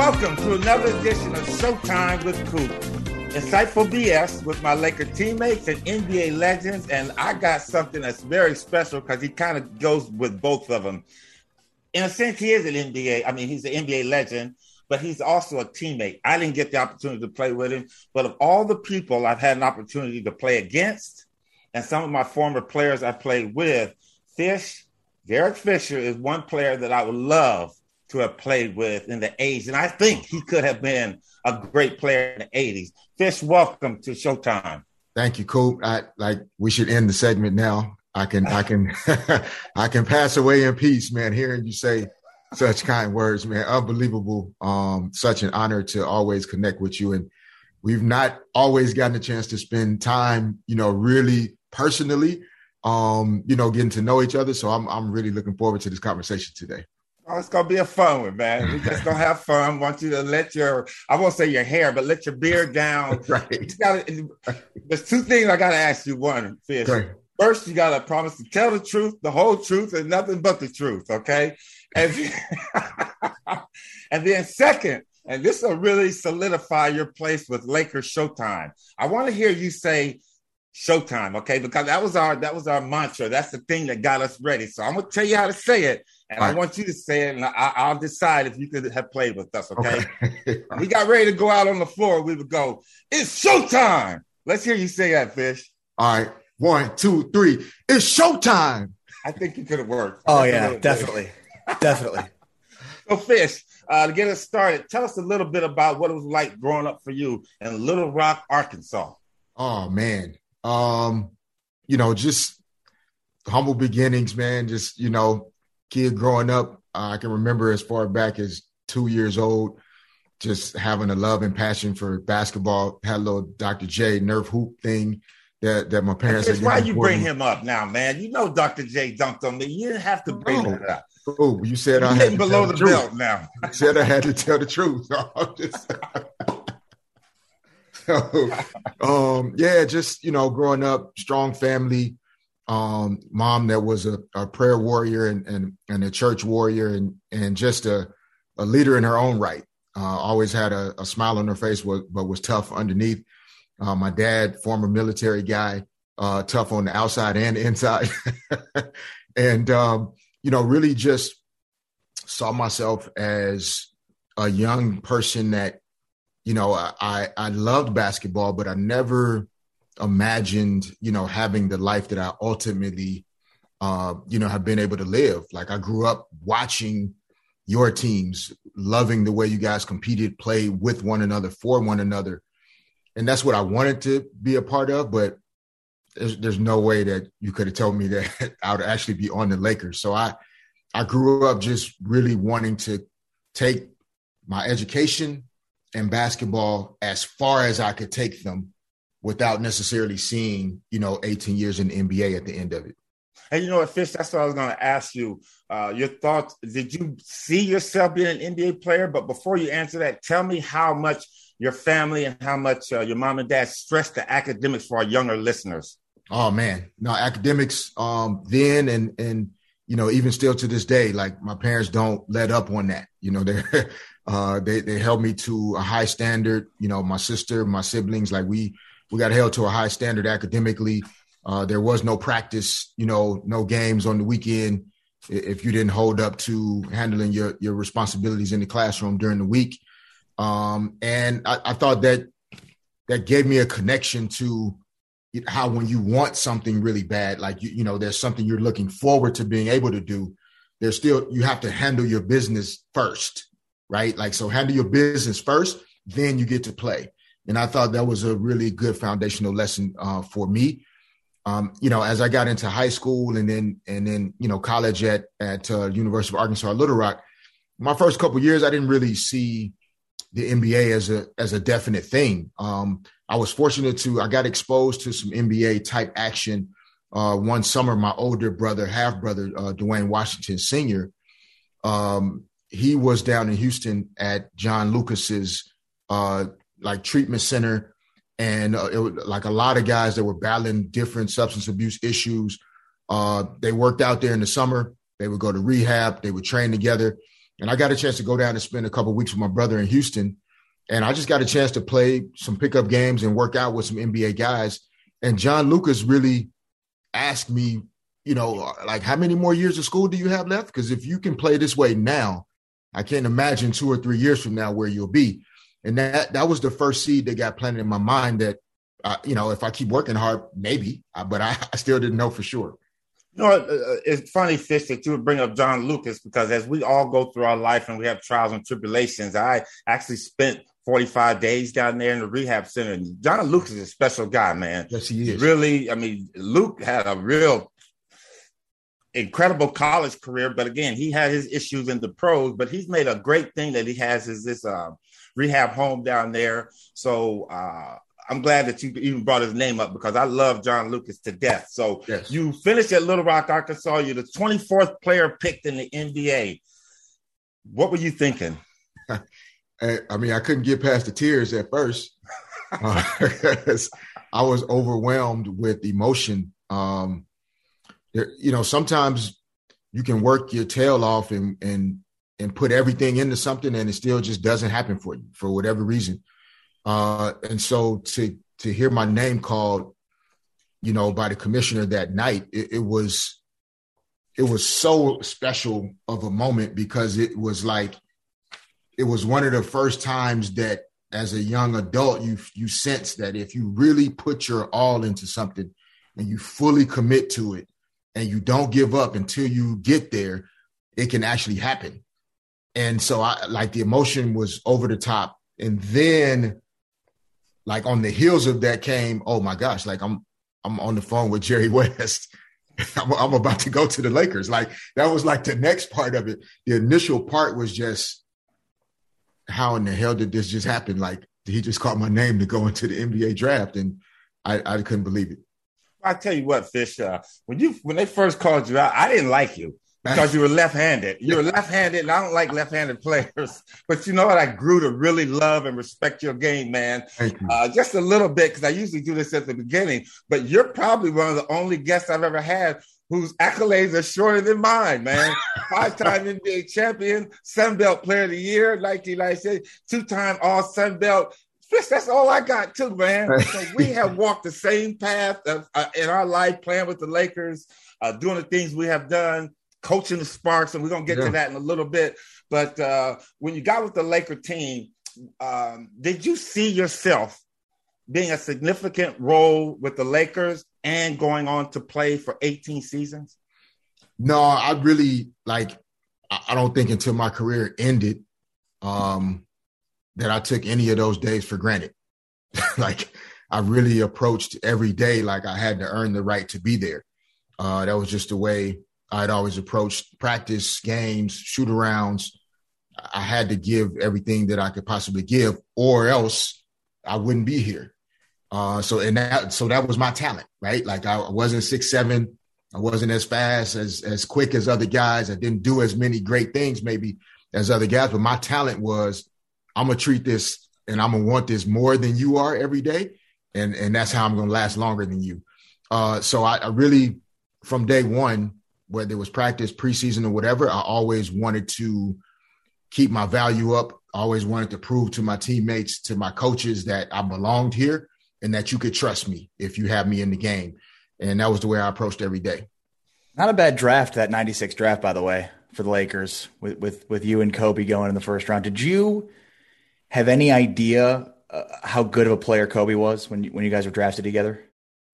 Welcome to another edition of Showtime with Coop. Insightful BS with my Laker teammates and NBA legends. And I got something that's very special because he kind of goes with both of them. In a sense, he is an NBA. I mean, he's an NBA legend, but he's also a teammate. I didn't get the opportunity to play with him, but of all the people I've had an opportunity to play against, and some of my former players I played with, Fish, Derek Fisher is one player that I would love to have played with in the 80s. And I think he could have been a great player in the 80s. Fish, welcome to Showtime. Thank you, Coop. I like we should end the segment now. I can I can I can pass away in peace, man. Hearing you say such kind words, man. Unbelievable. Um, such an honor to always connect with you. And we've not always gotten a chance to spend time, you know, really personally, um, you know, getting to know each other. So I'm I'm really looking forward to this conversation today. Oh, it's gonna be a fun one, man. We're just gonna have fun. want you to let your I won't say your hair, but let your beard down. right. Gotta, there's two things I gotta ask you. One, fish. Right. First, you gotta promise to tell the truth, the whole truth, and nothing but the truth. Okay. And, and then second, and this will really solidify your place with Lakers Showtime. I want to hear you say Showtime, okay? Because that was our that was our mantra. That's the thing that got us ready. So I'm gonna tell you how to say it, and right. I want you to say it, and I, will decide if you could have played with us. Okay. okay. we got ready to go out on the floor. We would go. It's showtime. Let's hear you say that, Fish. All right. One, two, three. It's showtime. I think you could have worked. Oh yeah, definitely, definitely. So, Fish, uh, to get us started, tell us a little bit about what it was like growing up for you in Little Rock, Arkansas. Oh man, um, you know, just humble beginnings, man. Just you know, kid growing up, uh, I can remember as far back as two years old, just having a love and passion for basketball. Had a little Dr. J Nerf hoop thing that that my parents. That's why you bring him up now, man. You know Dr. J dunked on me. You didn't have to bring oh, that up. Oh, you said You're I had below the, the belt now. you said I had to tell the truth. so, um, yeah, just you know, growing up, strong family um, mom that was a, a prayer warrior and, and, and a church warrior and, and just a, a leader in her own right. Uh, always had a, a, smile on her face, but, was tough underneath. Uh, my dad, former military guy, uh, tough on the outside and inside. and, um, you know, really just saw myself as a young person that, you know, I, I loved basketball, but I never imagined, you know, having the life that I ultimately, uh, you know, have been able to live. Like I grew up watching your teams, loving the way you guys competed, play with one another, for one another. And that's what I wanted to be a part of, but there's, there's no way that you could have told me that I would actually be on the Lakers. So I, I grew up just really wanting to take my education and basketball as far as I could take them without necessarily seeing, you know, 18 years in the NBA at the end of it. And you know what, Fish, that's what I was going to ask you. Uh, your thoughts, did you see yourself being an NBA player? But before you answer that, tell me how much your family and how much uh, your mom and dad stressed the academics for our younger listeners. Oh man, no academics um, then and and you know even still to this day, like my parents don't let up on that. You know they uh, they they held me to a high standard. You know my sister, my siblings, like we we got held to a high standard academically. Uh, there was no practice, you know, no games on the weekend if you didn't hold up to handling your your responsibilities in the classroom during the week. Um, and I, I thought that that gave me a connection to how when you want something really bad, like you, you know, there's something you're looking forward to being able to do. There's still you have to handle your business first, right? Like so, handle your business first, then you get to play. And I thought that was a really good foundational lesson uh, for me. Um, you know, as I got into high school and then and then you know college at at uh, University of Arkansas Little Rock, my first couple years I didn't really see the NBA as a as a definite thing. Um, I was fortunate to I got exposed to some NBA type action uh, one summer. My older brother, half brother, uh, Dwayne Washington Senior, um, he was down in Houston at John Lucas's uh, like treatment center, and uh, it was like a lot of guys that were battling different substance abuse issues. Uh, they worked out there in the summer. They would go to rehab. They would train together, And I got a chance to go down and spend a couple weeks with my brother in Houston. And I just got a chance to play some pickup games and work out with some NBA guys. And John Lucas really asked me, you know, like, how many more years of school do you have left? Because if you can play this way now, I can't imagine two or three years from now where you'll be. And that that was the first seed that got planted in my mind that, uh, you know, if I keep working hard, maybe, uh, but I, I still didn't know for sure. You know, uh, uh, it's funny, Fish, that you would bring up John Lucas because as we all go through our life and we have trials and tribulations, I actually spent 45 days down there in the rehab center. And John Lucas is a special guy, man. Yes, he is. Really, I mean, Luke had a real incredible college career, but again, he had his issues in the pros, but he's made a great thing that he has is this uh, rehab home down there. So uh, I'm glad that you even brought his name up because I love John Lucas to death. So yes. you finished at Little Rock, Arkansas. You're the 24th player picked in the NBA. What were you thinking? I mean, I couldn't get past the tears at first uh, I was overwhelmed with emotion. Um, there, you know, sometimes you can work your tail off and and and put everything into something, and it still just doesn't happen for you for whatever reason. Uh, and so to to hear my name called, you know, by the commissioner that night, it, it was it was so special of a moment because it was like it was one of the first times that as a young adult you you sense that if you really put your all into something and you fully commit to it and you don't give up until you get there it can actually happen and so i like the emotion was over the top and then like on the heels of that came, oh my gosh, like I'm I'm on the phone with Jerry West. I'm, I'm about to go to the Lakers. Like that was like the next part of it. The initial part was just how in the hell did this just happen? Like he just called my name to go into the NBA draft, and I, I couldn't believe it. I tell you what, Fish. Uh, when you when they first called you out, I didn't like you because you were left-handed. You were left-handed, and I don't like left-handed players. But you know what? I grew to really love and respect your game, man. Uh, just a little bit because I usually do this at the beginning. But you're probably one of the only guests I've ever had whose accolades are shorter than mine, man. Five-time NBA champion, Sun Belt Player of the Year, 1996, two-time All Sun Belt. That's all I got too, man. So we have walked the same path of, uh, in our life, playing with the Lakers, uh, doing the things we have done coaching the Sparks, and we're gonna get yeah. to that in a little bit. But uh, when you got with the Laker team, um, did you see yourself being a significant role with the Lakers and going on to play for 18 seasons? No, I really like. I don't think until my career ended um, that I took any of those days for granted. like I really approached every day like I had to earn the right to be there. Uh, that was just the way I'd always approached practice, games, shoot arounds. I had to give everything that I could possibly give, or else I wouldn't be here. Uh, so and that so that was my talent, right? Like I wasn't six seven, I wasn't as fast as as quick as other guys. I didn't do as many great things maybe as other guys, but my talent was I'm gonna treat this and I'm gonna want this more than you are every day, and and that's how I'm gonna last longer than you. Uh, so I, I really from day one whether it was practice, preseason, or whatever, I always wanted to keep my value up. I always wanted to prove to my teammates, to my coaches that I belonged here and that you could trust me if you have me in the game. And that was the way I approached every day. Not a bad draft, that 96 draft, by the way, for the Lakers with, with, with you and Kobe going in the first round. Did you have any idea uh, how good of a player Kobe was when you, when you guys were drafted together?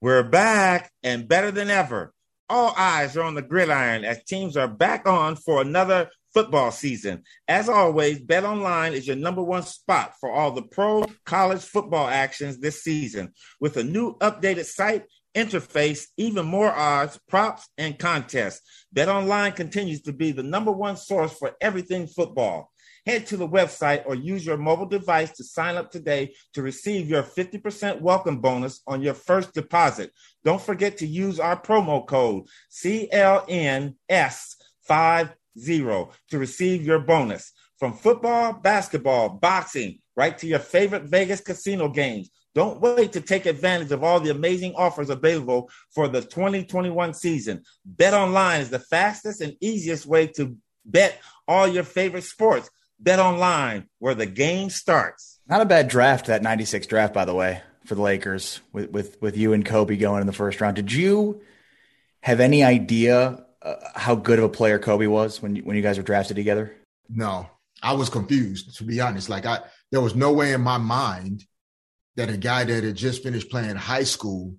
We're back and better than ever. All eyes are on the gridiron as teams are back on for another football season. As always, BetOnline is your number one spot for all the pro college football actions this season. With a new updated site, interface, even more odds, props, and contests. BetOnline continues to be the number one source for everything football. Head to the website or use your mobile device to sign up today to receive your 50% welcome bonus on your first deposit. Don't forget to use our promo code CLNS50 to receive your bonus. From football, basketball, boxing, right to your favorite Vegas casino games. Don't wait to take advantage of all the amazing offers available for the 2021 season. BetOnline is the fastest and easiest way to Bet all your favorite sports. BetOnline where the game starts. Not a bad draft, that 96 draft, by the way, for the Lakers with, with, with you and Kobe going in the first round. Did you have any idea uh, how good of a player Kobe was when you, when you guys were drafted together? No, I was confused, to be honest. Like, I, there was no way in my mind that a guy that had just finished playing high school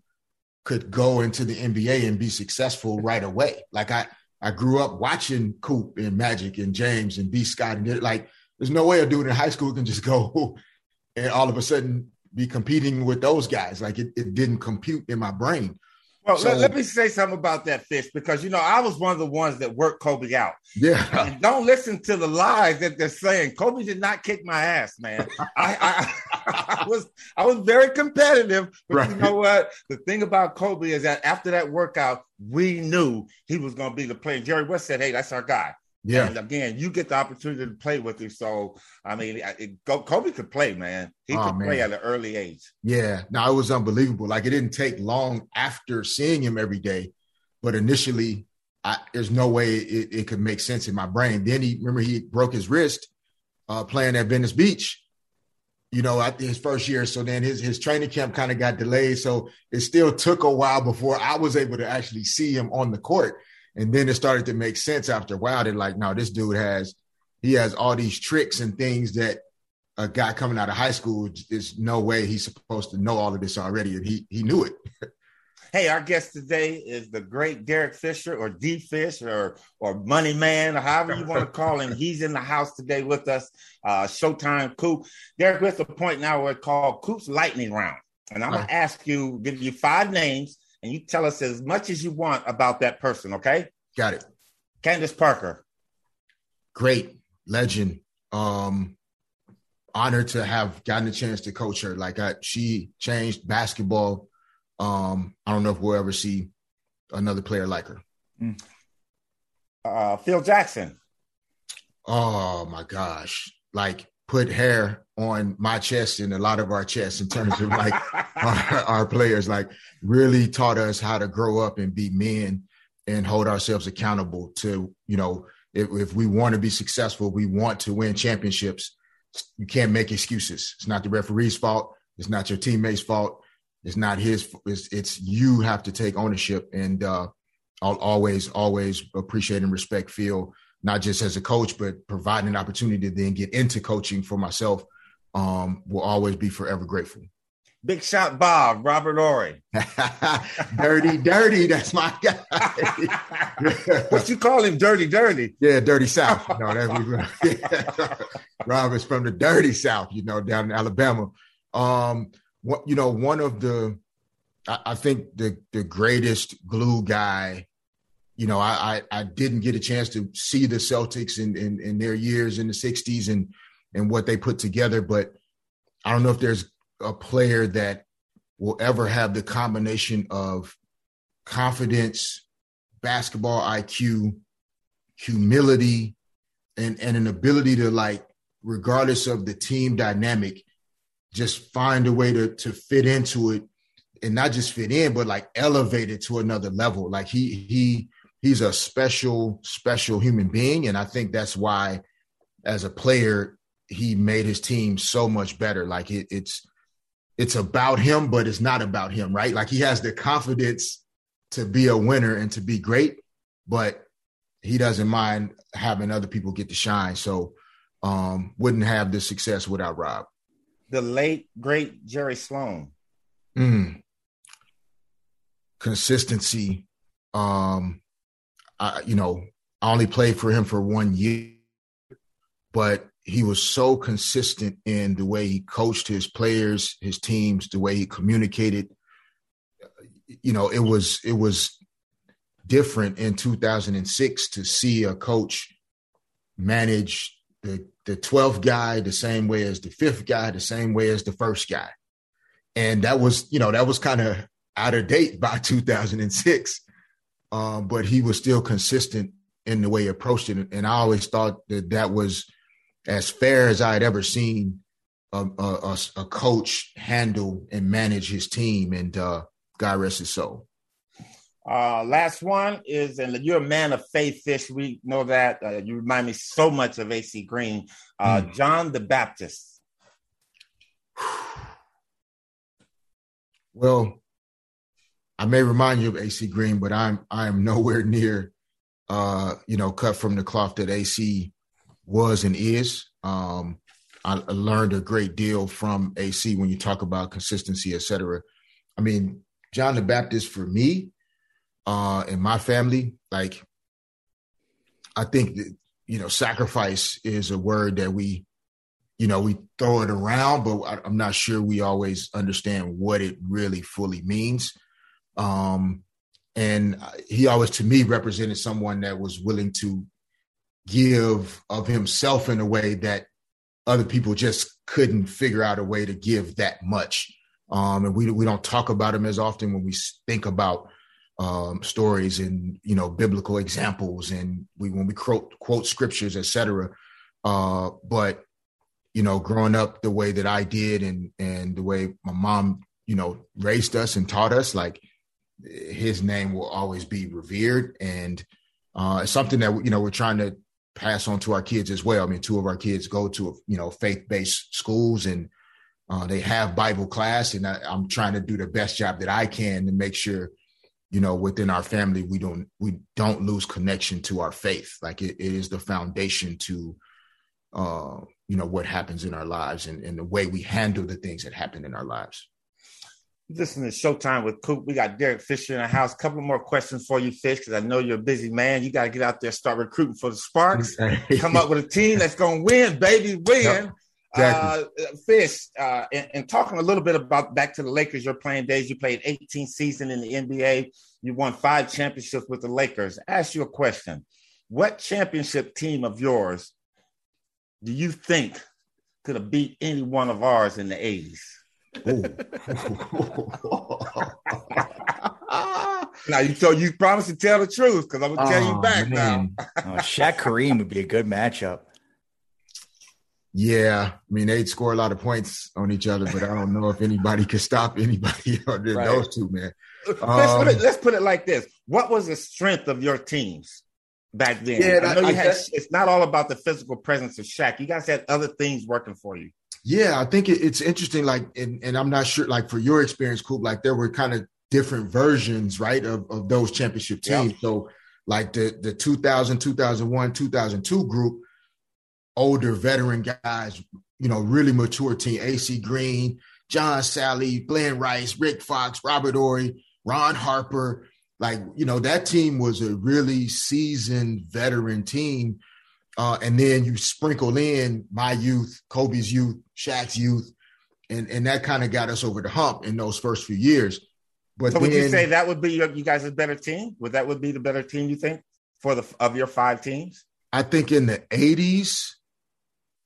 could go into the NBA and be successful right away. Like I, I grew up watching Coop and Magic and James and B Scott and like there's no way a dude in high school can just go and all of a sudden be competing with those guys. Like it, it didn't compute in my brain. Well, so, let, let, me say something about that fish because you know I was one of the ones that worked Kobe out. Yeah. And don't listen to the lies that they're saying. Kobe did not kick my ass, man. I, I, I, was I was very competitive, but right. you know what? The thing about Kobe is that after that workout, we knew he was going to be the player. Jerry West said, "Hey, that's our guy." Yeah. And again, you get the opportunity to play with him. So, I mean, it, Kobe could play, man. He oh, could play at an early age. Yeah. No, it was unbelievable. Like, it didn't take long after seeing him every day, but initially, I, there's no way it, it, could make sense in my brain. Then he, remember, he broke his wrist uh, playing at Venice Beach, you know, at his first year. So then his, his training camp kind of got delayed. So it still took a while before I was able to actually see him on the court. And then it started to make sense after a while. They're like, no, this dude has he has all these tricks and things that a guy coming out of high school is no way he's supposed to know all of this already. And he he knew it. hey, our guest today is the great Derek Fisher or D Fish or or Money Man, or however you want to call him. He's in the house today with us. Uh, Showtime Coop. Derek, we're at the point now where it's called Coop's Lightning Round. And I'm gonna ask you, give you five names and you tell us as much as you want about that person, okay? Got it. Candace Parker. Great legend. Um, honored to have gotten a chance to coach her. Like I, she changed basketball. Um, I don't know if we'll ever see another player like her. Mm. Uh, Phil Jackson. Oh my gosh! Like put hair on my chest and a lot of our chests in terms of like our, our, players like really taught us how to grow up and be men and hold ourselves accountable to you know if, if we want to be successful we want to win championships. You can't make excuses. It's not the referee's fault. It's not your teammates fault. It's not his it's, it's you have to take ownership and uh i'll always always appreciate and respect phil not just as a coach, but providing an opportunity to then get into coaching for myself, um, will always be forever grateful. Big shot Bob, Robert Horry. dirty, dirty. That's my guy. what you call him? Dirty, dirty. Yeah, dirty South. You know, that Robert's from the dirty South, you know, down in Alabama. Um, what you know, one of the I, I think the the greatest glue guy you know, I, I, I didn't get a chance to see the Celtics in, in, in their years in the '60s and and what they put together, but I don't know if there's a player that will ever have the combination of confidence, basketball IQ, humility, and and an ability to like, regardless of the team dynamic, just find a way to to fit into it and not just fit in, but like elevate it to another level. Like he he he's a special, special human being. And I think that's why, as a player, he made his team so much better. Like it, it's it's about him, but it's not about him, right? Like he has the confidence to be a winner and to be great, but he doesn't mind having other people get to shine. So um wouldn't have the success without Rob. The late great Jerry Sloan. Mm. Consistency, um, I, you know, I only played for him for one year, but he was so consistent in the way he coached his players, his teams, the way he communicated. You know, it was it was different in 2006 to see a coach manage the the 12th guy the same way as the fifth guy, the same way as the first guy. And that was, you know, that was kind of out of date by 2006 um, but he was still consistent in the way he approached it. And I always thought that that was as fair as I had ever seen a, a, a coach handle and manage his team. And uh, God rest his soul. Uh, last one is, and you're a man of faith, Fish. We know that. Uh, you remind me so much of AC Green. Uh, mm. John the Baptist. Well, I may remind you of AC Green, but I'm I am nowhere near, uh, you know, cut from the cloth that AC was and is. Um, I learned a great deal from AC when you talk about consistency, et cetera. I mean, John the Baptist for me uh, and my family, like, I think that, you know, sacrifice is a word that we, you know, we throw it around, but I'm not sure we always understand what it really fully means. Um, and he always, to me, represented someone that was willing to give of himself in a way that other people just couldn't figure out a way to give that much. Um, and we we don't talk about him as often when we think about um, stories and you know biblical examples and we when we quote quote scriptures, etc. Uh, but you know, growing up the way that I did and and the way my mom you know raised us and taught us, like his name will always be revered and uh, it's something that you know we're trying to pass on to our kids as well. I mean, two of our kids go to you know faith based schools and uh, they have Bible class, and I, I'm trying to do the best job that I can to make sure you know within our family we don't we don't lose connection to our faith. Like it, it is the foundation to uh, you know what happens in our lives and, and the way we handle the things that happen in our lives. Listen to Showtime with Coop. We got Derek Fisher in the house. A couple more questions for you, Fish, because I know you're a busy man. You got to get out there, start recruiting for the Sparks, come up with a team that's going to win, baby, win. Yep. Exactly. Uh, Fish, uh, and, and, talking a little bit about back to the Lakers, your playing days. You played 18 season in the NBA. You won five championships with the Lakers. Ask you a question: What championship team of yours do you think could have beat any one of ours in the 80s? now you so you promised to tell the truth because I'm gonna oh, tell you back man. now. oh, Shaq Kareem would be a good matchup. Yeah, I mean they'd score a lot of points on each other, but I don't know if anybody could stop anybody other right. those two, man. Um, let's, put it, um, let's, put it, like this: What was the strength of your teams back then? Yeah, I know you I had. Guess, it's not all about the physical presence of Shaq. You guys had other things working for you. Yeah, I think it, it's interesting. Like, and, and I'm not sure, like for your experience, Coop, like there were kind of different versions, right, of, of those championship teams. Yep. So, like the the 2000, 2001, 2002 group, older veteran guys, you know, really mature team. AC Green, John Salley, Glen Rice, Rick Fox, Robert Horry, Ron Harper. Like, you know, that team was a really seasoned veteran team uh, and then you sprinkle in my youth, Kobe's youth, Shaq's youth, and and that kind of got us over the hump in those first few years. But so then, would you say that would be your, you guys a better team? Would that would be the better team you think for the of your five teams? I think in the '80s,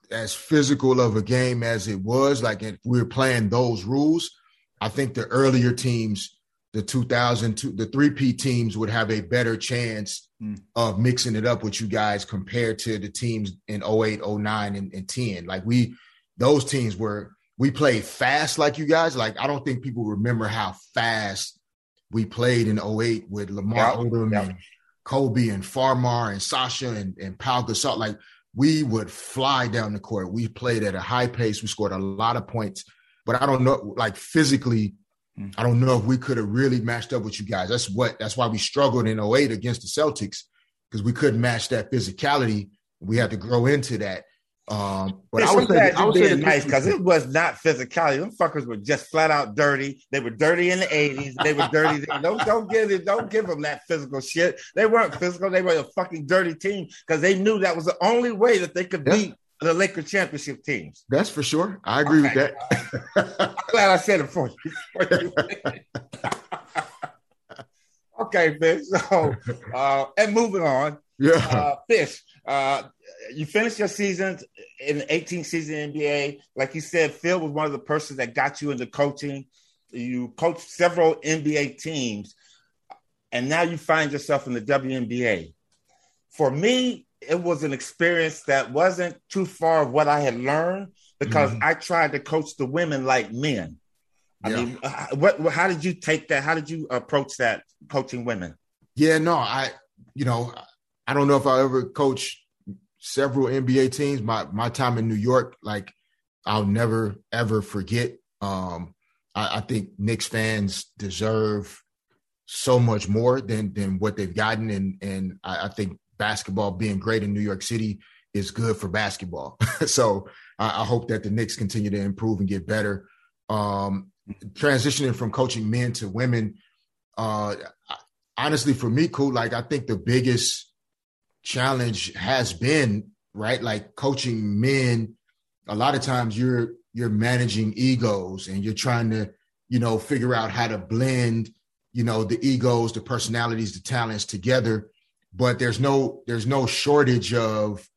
as physical of a game as it was, like if we were playing those rules, I think the earlier teams the 2002 the three-peat teams would have a better chance mm. of mixing it up with you guys compared to the teams in 08, 09 and, and 10. Like we those teams were we played fast like you guys. Like I don't think people remember how fast we played in 08 with Lamar Odom and Kobe and Farmar and Sasha and, and Pau Gasol. Like we would fly down the court. We played at a high pace. We scored a lot of points. But I don't know, like physically, Mm. I don't know if we could have really matched up with you guys. That's what that's why we struggled in 08 against the Celtics because we couldn't match that physicality. We had to grow into that. Um, but I was glad I was being nice because it was not physicality. Them fuckers were just flat out dirty. They were dirty in the 80s. They were dirty. don't don't give it, don't give them that physical shit. They weren't physical. They were a fucking dirty team because they knew that was the only way that they could yeah. beat the Laker championship teams. That's for sure. I agree okay. with that. I'm glad I said it for you. okay, Fish. So, uh, and moving on. Yeah. Uh, Fish, uh, you finished your season in the 18 season NBA. Like you said, Phil was one of the persons that got you into coaching. You coached several NBA teams, and now you find yourself in the WNBA. For me, it was an experience that wasn't too far of what I had learned because mm-hmm. I tried to coach the women like men. I yeah. mean, what? How did you take that? How did you approach that coaching women? Yeah, no, I, you know, I don't know if I ever coach several NBA teams. My my time in New York, like, I'll never ever forget. Um, I, I think Knicks fans deserve so much more than than what they've gotten, and and I, I think basketball being great in New York City is good for basketball. so I, I, hope that the Knicks continue to improve and get better. Um, transitioning from coaching men to women, uh, honestly, for me, cool. Like I think the biggest challenge has been right, like coaching men. A lot of times you're you're managing egos and you're trying to you know figure out how to blend you know the egos, the personalities, the talents together. But there's no there's no shortage of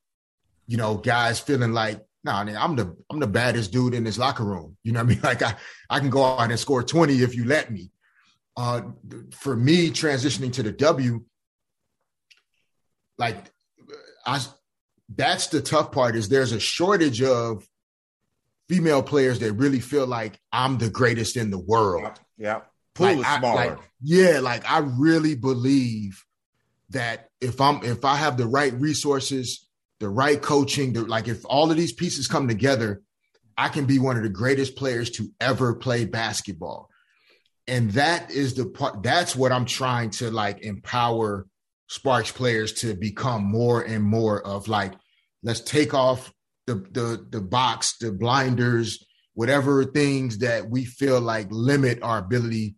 you know guys feeling like nah, I'm the I'm the baddest dude in this locker room. You know what I mean? Like I I can go out and score 20 if you let me. Uh, for me, transitioning to the W, like I, that's the tough part. Is there's a shortage of female players that really feel like I'm the greatest in the world. Yeah, pool like, is smaller. I, like, yeah, like I really believe that if I'm if I have the right resources, the right coaching, the, like if all of these pieces come together, I can be one of the greatest players to ever play basketball. And that is the part that's what I'm trying to like empower Sparks players to become more and more of like, let's take off the the the box, the blinders, whatever things that we feel like limit our ability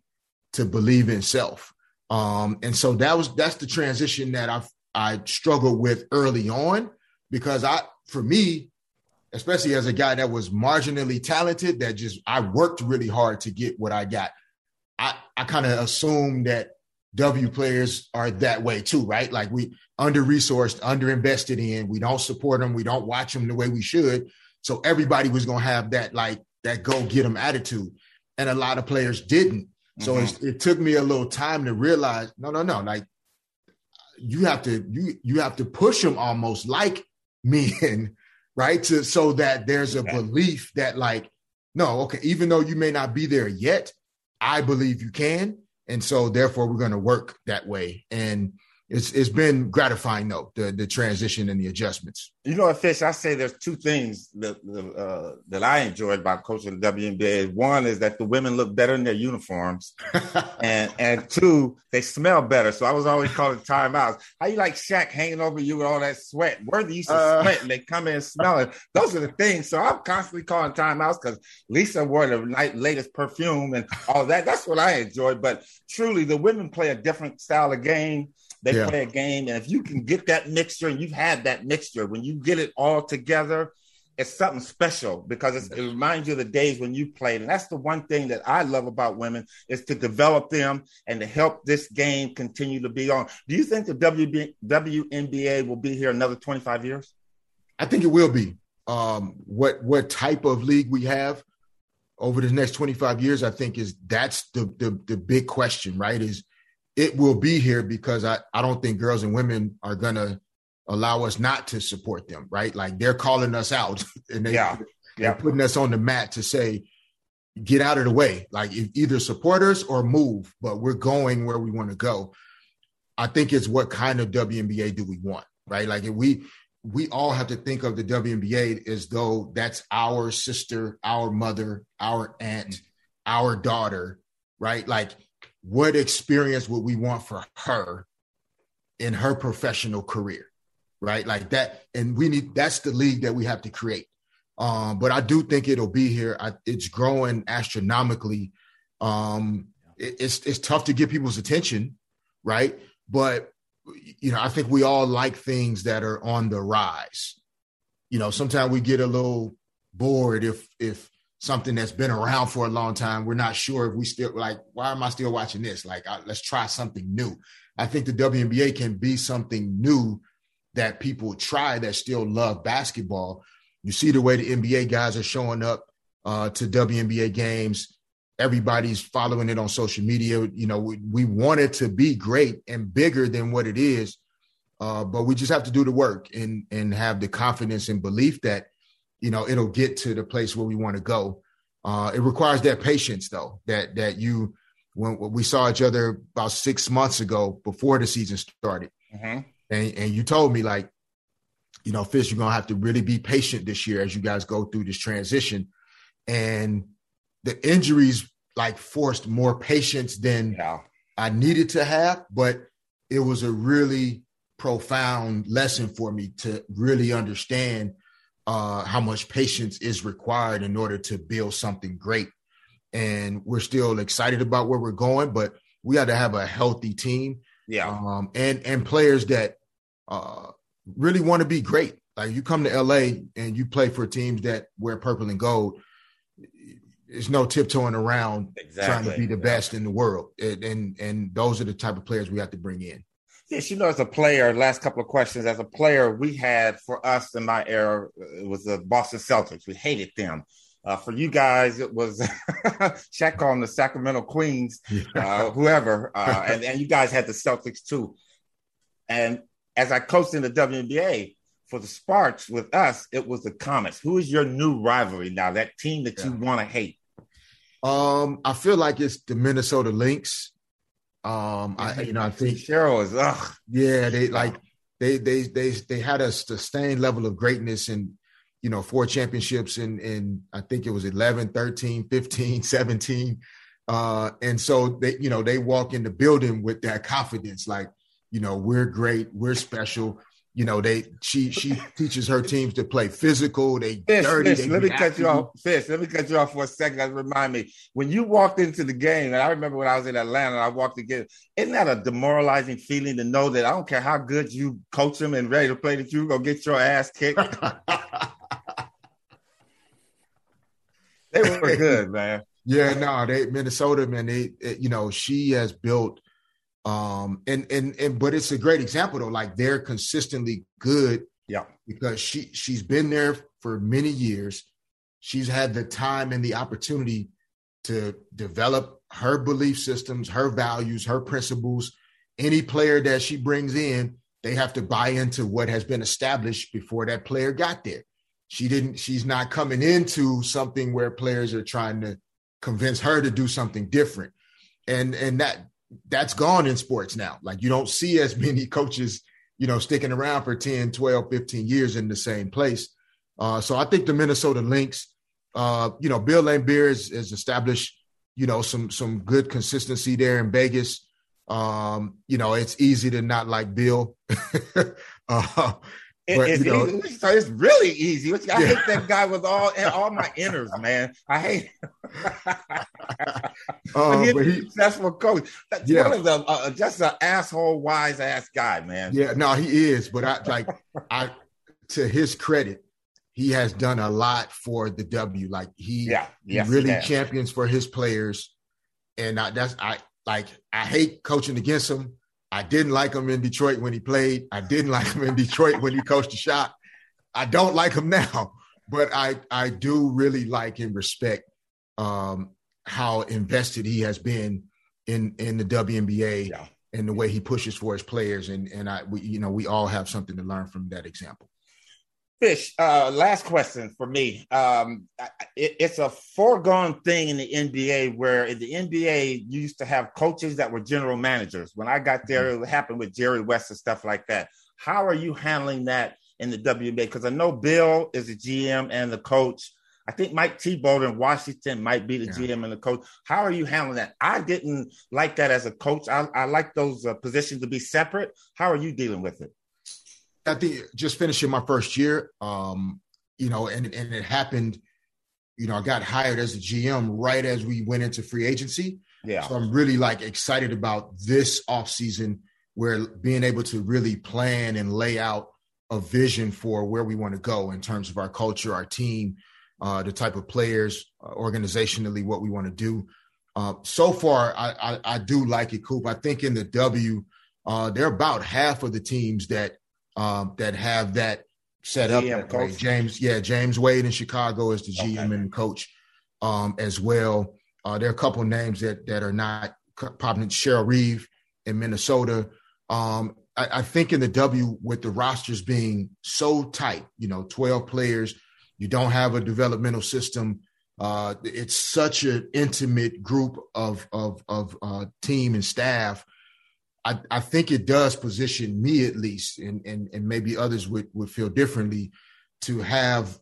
to believe in self. Um, and so that was that's the transition that I've I struggled with early on because I for me, especially as a guy that was marginally talented, that just I worked really hard to get what I got. I I kind of assumed that W players are that way too, right? Like we under resourced, under invested in, we don't support them, we don't watch them the way we should. So everybody was gonna have that like that go get them attitude, and a lot of players didn't. So mm-hmm. it took me a little time to realize, no, no, no, like you have to you you have to push them almost like men, right? To so that there's a belief that like, no, okay, even though you may not be there yet, I believe you can. And so therefore we're going to work that way. And it's it's been gratifying though the the transition and the adjustments. You know, Fish, I say there's two things that uh, that I enjoyed about coaching the WNBA. One is that the women look better in their uniforms, and and two, they smell better. So I was always calling timeouts. How you like Shaq hanging over you with all that sweat? Worthy used to uh, sweat, and they come in smelling. Those are the things. So I'm constantly calling timeouts because Lisa wore the night, latest perfume and all that. That's what I enjoyed. But truly, the women play a different style of game they yeah. play a game, and if you can get that mixture, and you've had that mixture, when you get it all together, it's something special because it reminds you of the days when you played. And that's the one thing that I love about women is to develop them and to help this game continue to be on. Do you think the WB, WNBA will be here another 25 years? I think it will be. Um, what what type of league we have over the next 25 years, I think is that's the the, the big question, right? Is it will be here because I, I don't think girls and women are gonna allow us not to support them, right? Like they're calling us out and they, yeah. they're putting us on the mat to say, get out of the way. Like either support us or move, but we're going where we want to go. I think it's what kind of WNBA do we want, right? Like if we we all have to think of the WNBA as though that's our sister, our mother, our aunt, our daughter, right? Like what experience would we want for her in her professional career right? Like that and we need that's the league that we have to create. Um but i do think it'll be here. I, it's growing astronomically. Um it, it's it's tough to get people's attention right? But you know i think we all like things that are on the rise. You know sometimes we get a little bored if if something that's been around for a long time. We're not sure if we still like, why am I still watching this? Like, I, let's try something new. I think the WNBA can be something new that people try that still love basketball. You see the way the NBA guys are showing up uh, to WNBA games. Everybody's following it on social media. You know, we, we want it to be great and bigger than what it is. Uh, but we just have to do the work and and have the confidence and belief that you know, it'll get to the place where we want to go. Uh, it requires that patience, though. That that you when, when we saw each other about six months ago before the season started, mm-hmm. and and you told me like, you know, Fish, you're gonna have to really be patient this year as you guys go through this transition, and the injuries like forced more patience than yeah. I needed to have, but it was a really profound lesson for me to really understand uh, how much patience is required in order to build something great. And we're still excited about where we're going, but we got to have a healthy team. Yeah. Um, and and players that uh, really want to be great. Like you come to LA and you play for teams that wear purple and gold. There's no tiptoeing around exactly. trying to be the best in the world. And, and and those are the type of players we have to bring in. Yes, you know, as a player, last couple of questions. As a player, we had for us in my era, it was the Boston Celtics. We hated them. Uh, for you guys, it was Shaq on the Sacramento Queens, uh, whoever, uh, and, and you guys had the Celtics too. And as I coached in the WNBA for the Sparks with us, it was the Comets. Who is your new rivalry now? That team that yeah. you want to hate? Um, I feel like it's the Minnesota Lynx. Um, I you know I think Cheryl is ugh. Yeah, they like they they they they had a sustained level of greatness and you know four championships in in I think it was 11, 13, 15, 17. Uh, and so they you know they walk in the building with that confidence like you know we're great, we're special you know, they she she teaches her teams to play physical. They Fish, dirty. Fish, they let me cut you off. Fish, let me cut you off for a second. That remind me when you walked into the game, and I remember when I was in Atlanta, I walked again. Isn't that a demoralizing feeling to know that I don't care how good you coach them and ready to play, that you gonna get your ass kicked? they were good, man. Yeah, no, they Minnesota, man. They, you know, she has built um, and and and but it's a great example though. Like they're consistently good. Yeah. Because she she's been there for many years. She's had the time and the opportunity to develop her belief systems, her values, her principles. Any player that she brings in, they have to buy into what has been established before that player got there. She didn't, she's not coming into something where players are trying to convince her to do something different. And and that that's gone in sports now. Like you don't see as many coaches, you know, sticking around for 10, 12, 15 years in the same place. Uh, so I think the Minnesota Lynx, uh, you know, Bill Laimbeer has, has, established, you know, some some good consistency there in Vegas. Um, you know, it's easy to not like Bill. uh, but, it's, you know, easy. So it's really easy. I yeah. hate that guy with all all my inners, man. I hate. uh, he's a he, successful coach. That's yeah. one of the uh, just an asshole, wise ass guy, man. Yeah, no, he is. But I like I to his credit, he has done a lot for the W. Like he, yeah, yes, he really he champions for his players, and I, that's I like. I hate coaching against him I didn't like him in Detroit when he played. I didn't like him in Detroit when he coached a shot. I don't like him now, but I I do really like and respect um, how invested he has been in in the WNBA yeah. and the way he pushes for his players. And and I we you know we all have something to learn from that example. Fish, uh, last question for me. Um, it, it's a foregone thing in the NBA where in the NBA you used to have coaches that were general managers. When I got there, it happened with Jerry West and stuff like that. How are you handling that in the WNBA? Because I know Bill is the GM and the coach. I think Mike Thibault in Washington might be the yeah. GM and the coach. How are you handling that? I didn't like that as a coach. I, I like those uh, positions to be separate. How are you dealing with it? I think just finishing my first year, um, you know, and and it happened. You know, I got hired as a GM right as we went into free agency. Yeah. So I'm really like excited about this off season where being able to really plan and lay out a vision for where we want to go in terms of our culture, our team, uh, the type of players, uh, organizationally, what we want to do. Uh, so far, I, I, I, do like it, Coop. I think in the W, uh, they're about half of the teams that um, that have that set up. That. James, yeah, James Wade in Chicago is the GM okay. and coach um, as well. Uh, there are a couple names that that are not prominent. Cheryl Reeve in Minnesota. Um, I, I, think in the W with the rosters being so tight, you know, twelve players, you don't have a developmental system. Uh, it's such an intimate group of of of uh, team and staff. I, I think it does position me at least, and and and maybe others would would feel differently, to have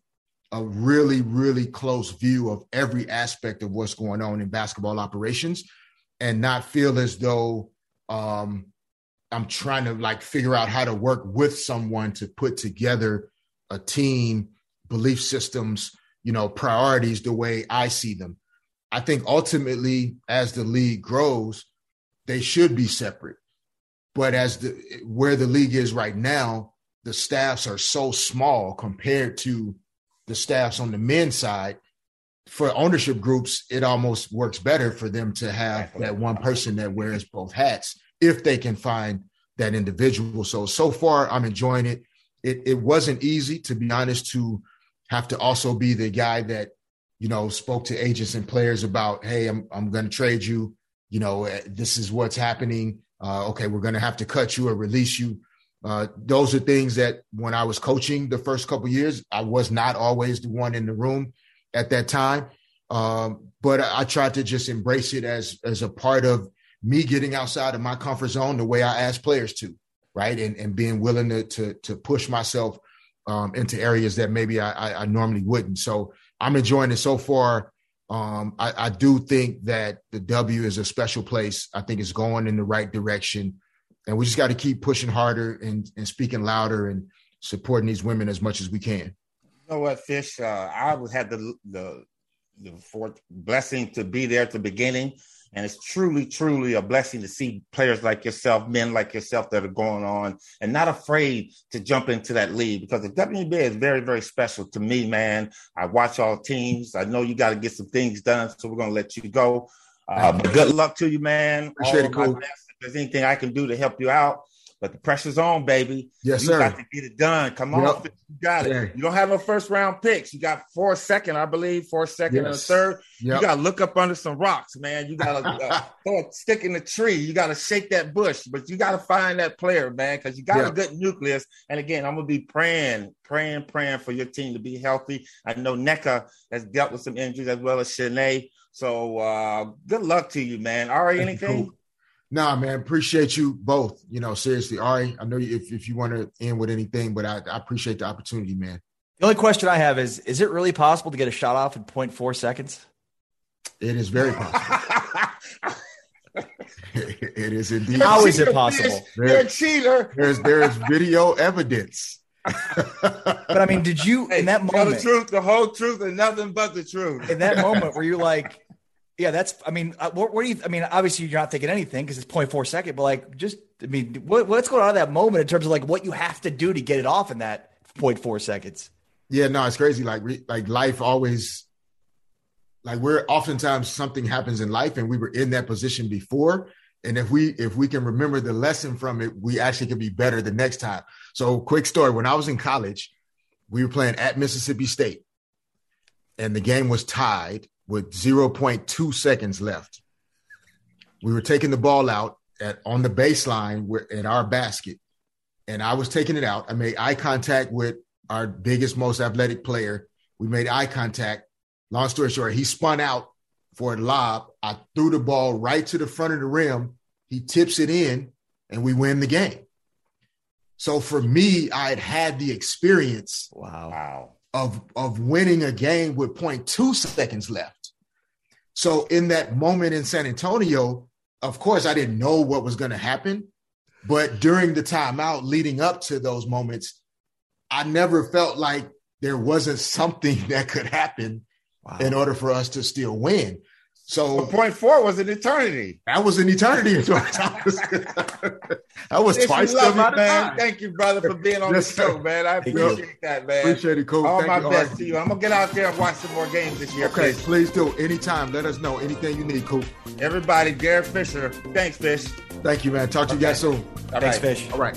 a really really close view of every aspect of what's going on in basketball operations, and not feel as though um, I'm trying to like figure out how to work with someone to put together a team, belief systems, you know, priorities the way I see them. I think ultimately, as the league grows, they should be separate. But as the where the league is right now, the staffs are so small compared to the staffs on the men's side. For ownership groups, it almost works better for them to have that one person that wears both hats if they can find that individual. So so far, I'm enjoying it. It it wasn't easy to be honest to have to also be the guy that you know spoke to agents and players about hey i'm, I'm going to trade you you know eh, this is what's happening uh, okay we're going to have to cut you or release you uh, those are things that when i was coaching the first couple years i was not always the one in the room at that time um, but I, I tried to just embrace it as as a part of me getting outside of my comfort zone the way i ask players to right and, and being willing to, to to push myself um, into areas that maybe I, I, I, normally wouldn't. So I'm enjoying it so far. Um, I, I, do think that the W is a special place. I think it's going in the right direction, and we just got to keep pushing harder and, and speaking louder and supporting these women as much as we can. You know what, Fish? Uh, I had the the the blessing to be there at the beginning and it's truly, truly a blessing to see players like yourself, men like yourself that are going on and not afraid to jump into that league because the WNBA is very, very special to me, man. I watch all teams. I know you got to get some things done, so we're going to let you go. Uh, but good luck to you, man. Appreciate all it, cool. If there's anything I can do to help you out, but the pressure's on, baby. Yes, you sir. got to get it done. Come on, yep. you got it. Yeah. You don't have no first round picks. You got four second, I believe, four second yes. and a third. Yep. You got to look up under some rocks, man. You got to uh, throw a stick in the tree. You got to shake that bush, but you got to find that player, man, because you got yep. a good nucleus. And again, I'm gonna be praying, praying, praying for your team to be healthy. I know Nneka has dealt with some injuries as well as Chiney. So uh, good luck to you, man. All right, anything? Cool. Nah, man, appreciate you both. You know, seriously, Ari, I know if, if you want to end with anything, but I, I appreciate the opportunity, man. The only question I have is: Is it really possible to get a shot off in 0.4 seconds? It is very possible. it is indeed. How is it possible? You're a cheater. There's there is video evidence. but I mean, did you in that moment? the truth, the whole truth, and nothing but the truth. In that moment, were you like, yeah, that's. I mean, uh, what, what, do you? I mean, obviously you're not thinking anything because it's 0.4 second, but like, just I mean, what, what's going on at that moment in terms of like what you have to do to get it off in that 0.4 seconds? Yeah, no, it's crazy. Like, like life always, like we're oftentimes something happens in life, and we were in that position before, and if we if we can remember the lesson from it, we actually can be better the next time. So, quick story: when I was in college, we were playing at Mississippi State, and the game was tied with 0.2 seconds left. We were taking the ball out at on the baseline in our basket, and I was taking it out. I made eye contact with our biggest, most athletic player. We made eye contact. Long story short, he spun out for a lob. I threw the ball right to the front of the rim. He tips it in, and we win the game. So for me, I had had the experience. Wow. Wow of of winning a game with 0.2 seconds left. So in that moment in San Antonio, of course I didn't know what was going to happen, but during the timeout leading up to those moments, I never felt like there wasn't something that could happen wow. in order for us to still win. So well, point four was an eternity. That was an eternity. that was twice the amount man. Thank you, brother, for being on yes, the show, man. I appreciate that, man. Appreciate it, cool. All Thank my you, best to you. I'm gonna get out there and watch some more games this year. Okay, please, please do. Anytime. Let us know anything you need, cool. Everybody, Derek Fisher. Thanks, Fish. Thank you, man. Talk to okay. you guys soon. All Thanks, right. Fish. All right.